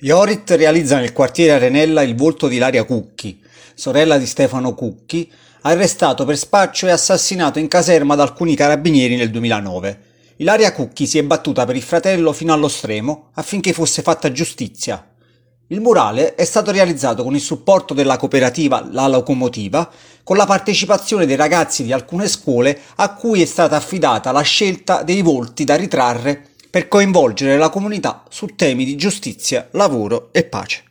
Iorit realizza nel quartiere Arenella il volto di Ilaria Cucchi, sorella di Stefano Cucchi, arrestato per spaccio e assassinato in caserma da alcuni carabinieri nel 2009. Ilaria Cucchi si è battuta per il fratello fino allo stremo affinché fosse fatta giustizia. Il murale è stato realizzato con il supporto della cooperativa La Locomotiva, con la partecipazione dei ragazzi di alcune scuole a cui è stata affidata la scelta dei volti da ritrarre per coinvolgere la comunità su temi di giustizia, lavoro e pace.